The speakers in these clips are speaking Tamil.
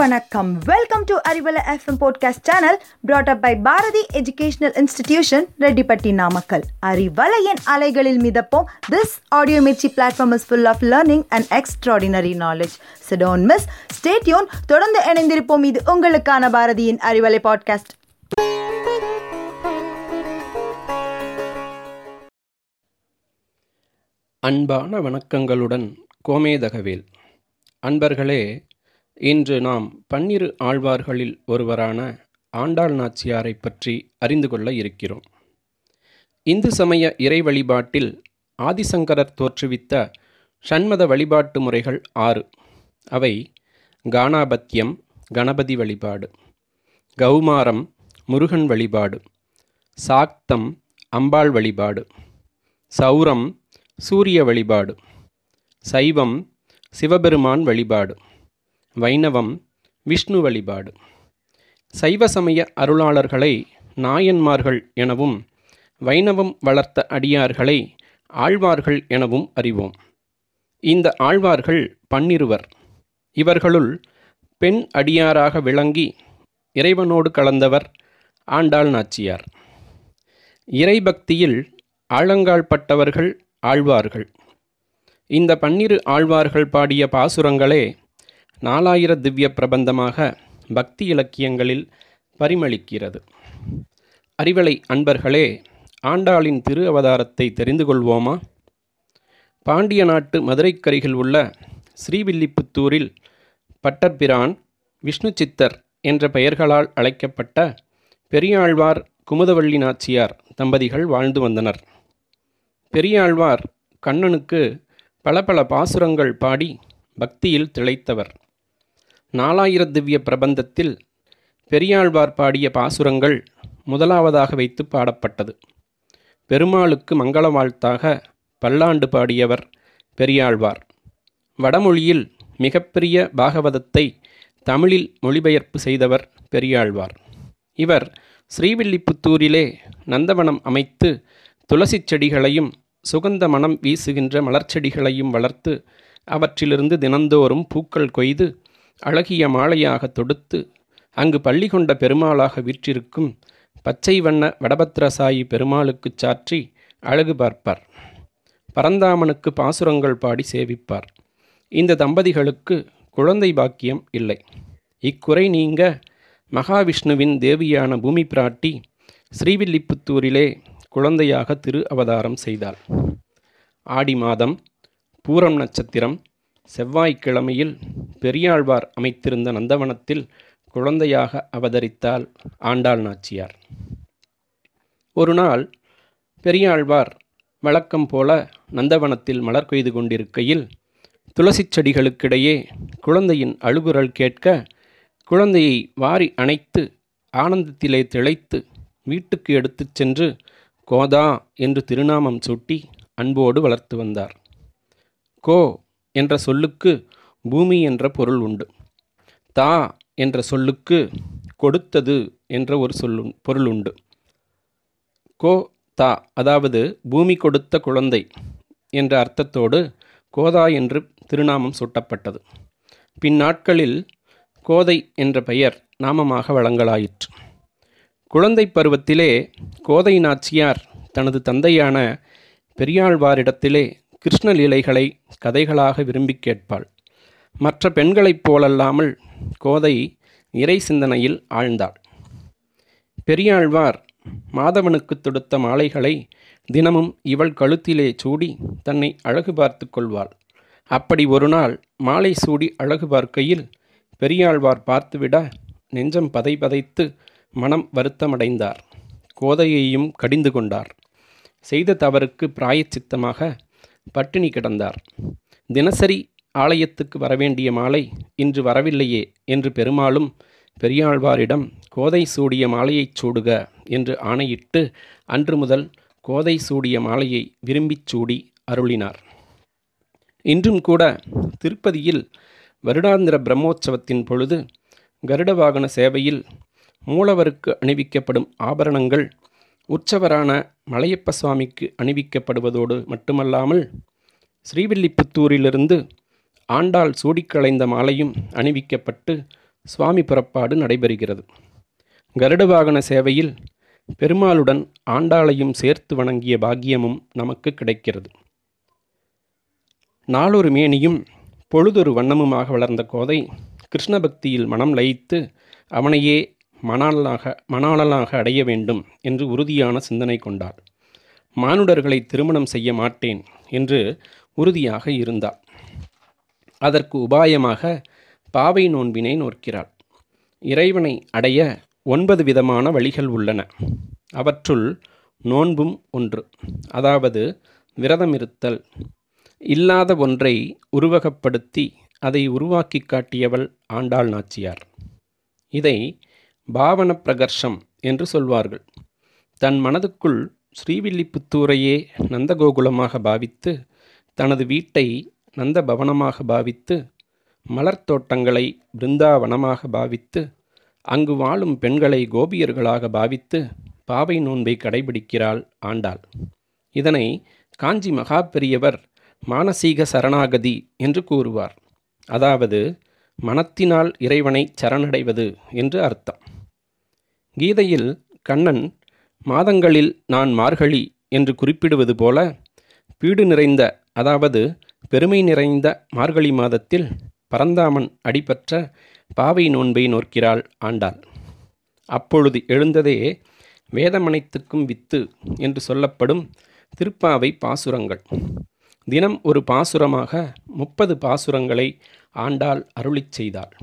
வணக்கம். Welcome to Arivalai FM podcast channel brought up by Bharathi educational institution Rettipatti Namakkal அறிவலையின் அலைகளில் மிதப்போம். This audio Mirchi platform is full of learning and extraordinary knowledge சிடோன் miss stay tuned தொடர்ந்து இணைந்திருப்போம். இது உங்களுக்கான பாரதியின் அறிவலை பாட்காஸ்ட் அன்பான வணக்கங்களுடன் கோமேதகவேல். அன்பர்களே இன்று நாம் பன்னிரு ஆழ்வார்களில் ஒருவரான ஆண்டாள் நாச்சியாரை பற்றி அறிந்து கொள்ள இருக்கிறோம். இந்து சமய இறை வழிபாட்டில் ஆதிசங்கரர் தோற்றுவித்த ஷண்மத வழிபாட்டு முறைகள் ஆறு. அவை கானாபத்தியம் கணபதி வழிபாடு கௌமாரம் முருகன் வழிபாடு சாக்தம் அம்பாள் வழிபாடு சௌரம் சூரிய வழிபாடு சைவம் சிவபெருமான் வழிபாடு. வைணவம் விஷ்ணு வழிபாடு. சைவ சமய அருளாளர்களை நாயன்மார்கள் எனவும் வைணவம் வளர்த்த அடியார்களை ஆழ்வார்கள் எனவும் அறிவோம். இந்த ஆழ்வார்கள் பன்னிருவர். இவர்களுள் பெண் அடியாராக விளங்கி இறைவனோடு கலந்தவர் ஆண்டாள் நாச்சியார். இறைபக்தியில் ஆழங்கால்பட்டவர்கள் ஆழ்வார்கள். இந்த பன்னிரு ஆழ்வார்கள் பாடிய பாசுரங்களே நாலாயிர திவ்ய பிரபந்தமாக பக்தி இலக்கியங்களில் பரிமளிக்கிறது. அறிவலை அன்பர்களே ஆண்டாளின் திரு அவதாரத்தை தெரிந்து கொள்வோமா? பாண்டிய நாட்டு மதுரைக்கரிகில் உள்ள ஸ்ரீவில்லிபுத்தூரில் பட்டர்பிரான் விஷ்ணு சித்தர் என்ற பெயர்களால் அழைக்கப்பட்ட பெரியாழ்வார் குமுதவள்ளி நாச்சியார் தம்பதிகள் வாழ்ந்து வந்தனர். பெரியாழ்வார் கண்ணனுக்கு பல பல பாசுரங்கள் பாடி பக்தியில் திளைத்தவர். நாலாயிர திவ்ய பிரபந்தத்தில் பெரியாழ்வார் பாடிய பாசுரங்கள் முதலாவதாக வைத்து பாடப்பட்டது. பெருமாளுக்கு மங்கள வாழ்த்தாக பல்லாண்டு பாடியவர் பெரியாழ்வார். வடமொழியில் மிகப்பெரிய பாகவதத்தை தமிழில் மொழிபெயர்ப்பு செய்தவர் பெரியாழ்வார். இவர் ஸ்ரீவில்லிபுத்தூரிலே நந்தவனம் அமைத்து துளசிச் செடிகளையும் சுகந்த மனம் வீசுகின்ற மலர்ச்செடிகளையும் வளர்த்து அவற்றிலிருந்து தினந்தோறும் பூக்கள் கொய்து அழகிய மாலையாக தொடுத்து அங்கு பள்ளி கொண்ட பெருமாளாக வீற்றிருக்கும் பச்சை வண்ண வடபத்ரசாயி பெருமாளுக்குச் சாற்றி அழகு பார்ப்பார். பரந்தாமனுக்கு பாசுரங்கள் பாடி சேவிப்பார். இந்த தம்பதிகளுக்கு குழந்தை பாக்கியம் இல்லை. இக்குறை நீங்க மகாவிஷ்ணுவின் தேவியான பூமி பிராட்டி ஸ்ரீவில்லிபுத்தூரிலே குழந்தையாக திரு அவதாரம் செய்தாள். ஆடி மாதம் பூரம் நட்சத்திரம் செவ்வாய்க்கிழமையில் பெரியாழ்வார் அமைத்திருந்த நந்தவனத்தில் குழந்தையாக அவதரித்தாள் ஆண்டாள் நாச்சியார். ஒரு நாள் பெரியாழ்வார் வழக்கம் போல நந்தவனத்தில் மலர் கொய்து கொண்டிருக்கையில் துளசிச் செடிகளுக்கிடையே குழந்தையின் அழுகுரல் கேட்க குழந்தையை வாரி அணைத்து ஆனந்தத்திலே திளைத்து வீட்டுக்கு எடுத்துச் சென்று கோதா என்று திருநாமம் சூட்டி அன்போடு வளர்த்து வந்தார். கோ என்ற சொல்லுக்கு பூமி என்ற பொருள் உண்டு. தா என்ற சொல்லுக்கு கொடுத்தது என்ற ஒரு சொல்லு பொருள் உண்டு. கோ தா அதாவது பூமி கொடுத்த குழந்தை என்ற அர்த்தத்தோடு கோதா என்று திருநாமம் சூட்டப்பட்டது. பின்னாட்களில் கோதை என்ற பெயர் நாமமாக வழங்கலாயிற்று. குழந்தை பருவத்திலே கோதை நாச்சியார் தனது தந்தையான பெரியாழ்வாரிடத்திலே கிருஷ்ணலீலைகளை கதைகளாக விரும்பி கேட்பாள். மற்ற பெண்களைப் போலல்லாமல் கோதை இறை சிந்தனையில் ஆழ்ந்தாள். பெரியாழ்வார் மாதவனுக்கு தொடுத்த மாலைகளை தினமும் இவள் கழுத்திலே சூடி தன்னை அழகு பார்த்து கொள்வாள். அப்படி ஒரு நாள் மாலை சூடி அழகு பார்க்கையில் பெரியாழ்வார் பார்த்துவிட நெஞ்சம் பதை பதைத்து மனம் வருத்தமடைந்தார். கோதையையும் கடிந்து கொண்டார். செய்த தவறுக்கு பிராயச்சித்தமாக பட்டினி கிடந்தார். தினசரி ஆலயத்துக்கு வரவேண்டிய மாலை இன்று வரவில்லையே என்று பெருமாளும் பெரியாழ்வாரிடம் கோதை சூடிய மாலையைச் சூடுக என்று ஆணையிட்டு அன்று முதல் கோதை சூடிய மாலையை விரும்பிச் சூடி அருளினார். இன்றும் கூட திருப்பதியில் வருடாந்திர பிரம்மோற்சவத்தின் பொழுது கருட வாகன சேவையில் மூலவருக்கு அணிவிக்கப்படும் ஆபரணங்கள் உற்சவரான மலையப்ப சுவாமிக்கு அணிவிக்கப்படுவதோடு மட்டுமல்லாமல் ஸ்ரீவில்லிபுத்தூரிலிருந்து ஆண்டாள் சூடிக்களைந்த மாலையும் அணிவிக்கப்பட்டு சுவாமி புறப்பாடு நடைபெறுகிறது. கருட வாகன சேவையில் பெருமாளுடன் ஆண்டாளையும் சேர்த்து வணங்கிய பாக்கியமும் நமக்கு கிடைக்கிறது. நாளொரு மேனியும் பொழுதொரு வண்ணமுமாக வளர்ந்த கோதை கிருஷ்ண பக்தியில் மனம் லயித்து அவனையே மணாளனாக மணாளனாக அடைய வேண்டும் என்று உறுதியான சிந்தனை கொண்டாள். மானுடர்களை திருமணம் செய்ய மாட்டேன் என்று உறுதியாக இருந்தாள். அதற்கு உபாயமாக பாவை நோன்பினை நோக்கிறாள் இறைவனை அடைய ஒன்பது விதமான வழிகள் உள்ளன. அவற்றுள் நோன்பும் ஒன்று. அதாவது விரதமிருத்தல். இல்லாத ஒன்றை உருவகப்படுத்தி அதை உருவாக்கி காட்டியவள் ஆண்டாள் நாச்சியார். இதை பாவன பிரகர்ஷம் என்று சொல்வார்கள். தன் மனதுக்குள் ஸ்ரீவில்லிபுத்தூரையே நந்தகோகுலமாக பாவித்து தனது வீட்டை நந்த பவனமாக பாவித்து மலர்த்தோட்டங்களை பிருந்தாவனமாக பாவித்து அங்கு வாழும் பெண்களை கோபியர்களாக பாவித்து பாவை நோன்பை கடைபிடிக்கிறாள் ஆண்டாள். இதனை காஞ்சி மகாபெரியவர் மானசீக சரணாகதி என்று கூறுவார். அதாவது மனத்தினால் இறைவனை சரணடைவது என்று அர்த்தம். கீதையில் கண்ணன் மாதங்களில் நான் மார்கழி என்று குறிப்பிடுவது போல பீடு நிறைந்த அதாவது பெருமை நிறைந்த மார்கழி மாதத்தில் பரந்தாமன் அடிபற்ற பாவை நோன்பை நோக்கிறாள் ஆண்டாள். அப்பொழுது எழுந்ததே வேதமனைத்துக்கும் வித்து என்று சொல்லப்படும் திருப்பாவை பாசுரங்கள். தினம் ஒரு பாசுரமாக முப்பது பாசுரங்களை ஆண்டாள் அருளிச் செய்தாள்.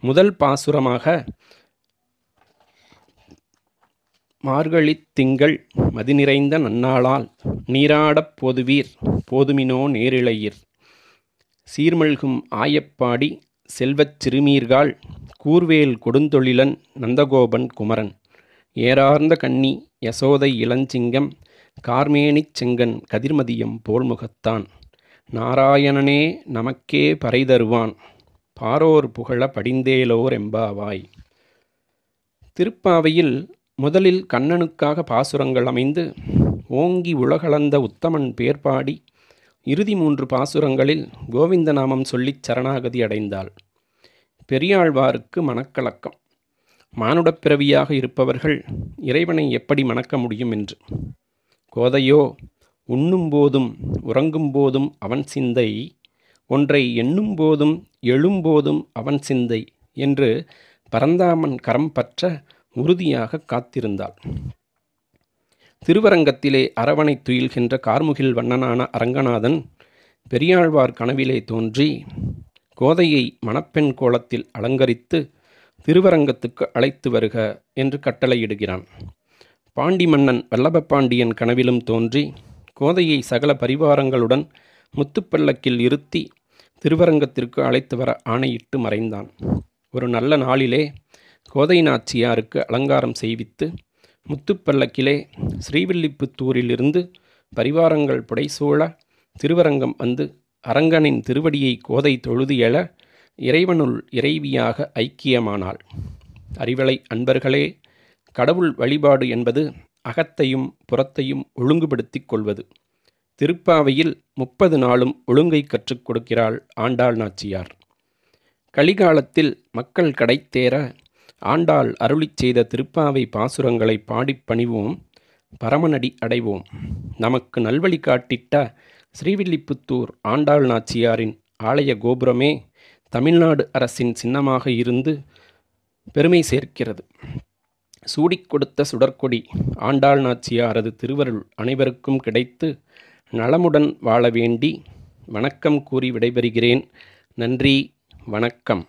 முதல் பாசுரமாக மார்கழித் திங்கள் மதிநிறைந்த நன்னாளால் நீராடப் போதுவீர் போதுமினோ நேரிழையீர். சீர்மல்கும் ஆயப்பாடி செல்வச் சிறுமீர்காள் கூர்வேல் கொடுந்தொழிலன் நந்தகோபன் குமரன். ஏறார்ந்த கன்னி யசோதை இளஞ்சிங்கம் கார்மேனிச் செங்கன் கதிர்மதியம் போல்முகத்தான். நாராயணனே நமக்கே பறை தருவான் பாரோர் புகழ படிந்தேலோர் எம்பாவாய். திருப்பாவையில் முதலில் கண்ணனுக்காக பாசுரங்கள் அமைந்து ஓங்கி உலகளந்த உத்தமன் பேர் பாடி இறுதி மூன்று பாசுரங்களில் கோவிந்த நாமம் சொல்லிச் சரணாகதி அடைந்தாள். பெரியாழ்வாருக்கு மனக்கலக்கம் மானுடப் பிறவியாக இருப்பவர்கள் இறைவனை எப்படி மணக்க முடியும் என்று. கோதையோ உண்ணும் போதும் உறங்கும் போதும் அவன் சிந்தை ஒன்றை எண்ணும் போதும் எழும்போதும் அவன் சிந்தை என்று பரந்தாமன் கரம் பற்ற உறுதியாக காத்திருந்தாள். திருவரங்கத்திலே அரவணை துயில்கின்ற கார்முகில் வண்ணனான அரங்கநாதன் பெரியாழ்வார் கனவிலே தோன்றி கோதையை மணப்பெண் கோலத்தில் அலங்கரித்து திருவரங்கத்துக்கு அழைத்து வருக என்று கட்டளையிடுகிறான். பாண்டி மன்னன் வல்லப பாண்டியன் கனவிலும் தோன்றி கோதையை சகல பரிவாரங்களுடன் முத்துப்பல்லக்கில் இருத்தி திருவரங்கத்திற்கு அழைத்து வர ஆணையிட்டு மறைந்தான். ஒரு நல்ல நாளிலே கோதை நாச்சியாருக்கு அலங்காரம் செய்வித்து முத்துப்பல்லக்கிலே ஸ்ரீவில்லிபுத்தூரிலிருந்து பரிவாரங்கள் புடைசூழ திருவரங்கம் வந்து அரங்கனின் திருவடியை கோதை தொழுது எழ இறைவனுள் இறைவியாக ஐக்கியமானாள். அறிவலை அன்பர்களே கடவுள் வழிபாடு என்பது அகத்தையும் புறத்தையும் ஒழுங்குபடுத்திக் கொள்வது. திருப்பாவையில் முப்பது நாளும் ஒழுங்கை கற்றுக் கொடுக்கிறாள் ஆண்டாள் நாச்சியார். கலிகாலத்தில் மக்கள் கடைத்தேற ஆண்டாள் அருளிச் செய்த திருப்பாவை பாசுரங்களை பாடிப் பணிவோம் பரமநடி அடைவோம். நமக்கு நல்வழி காட்டிட்ட ஸ்ரீவில்லிபுத்தூர் ஆண்டாள் நாச்சியாரின் ஆலய கோபுரமே தமிழ்நாடு அரசின் சின்னமாக இருந்து பெருமை சேர்க்கிறது. சூடிக் கொடுத்த சுடற்கொடி ஆண்டாள் நாச்சியாரது திருவருள் அனைவருக்கும் கிடைத்து நலமுடன் வாழ வேண்டி வணக்கம் கூறி விடைபெறுகிறேன். நன்றி வணக்கம்.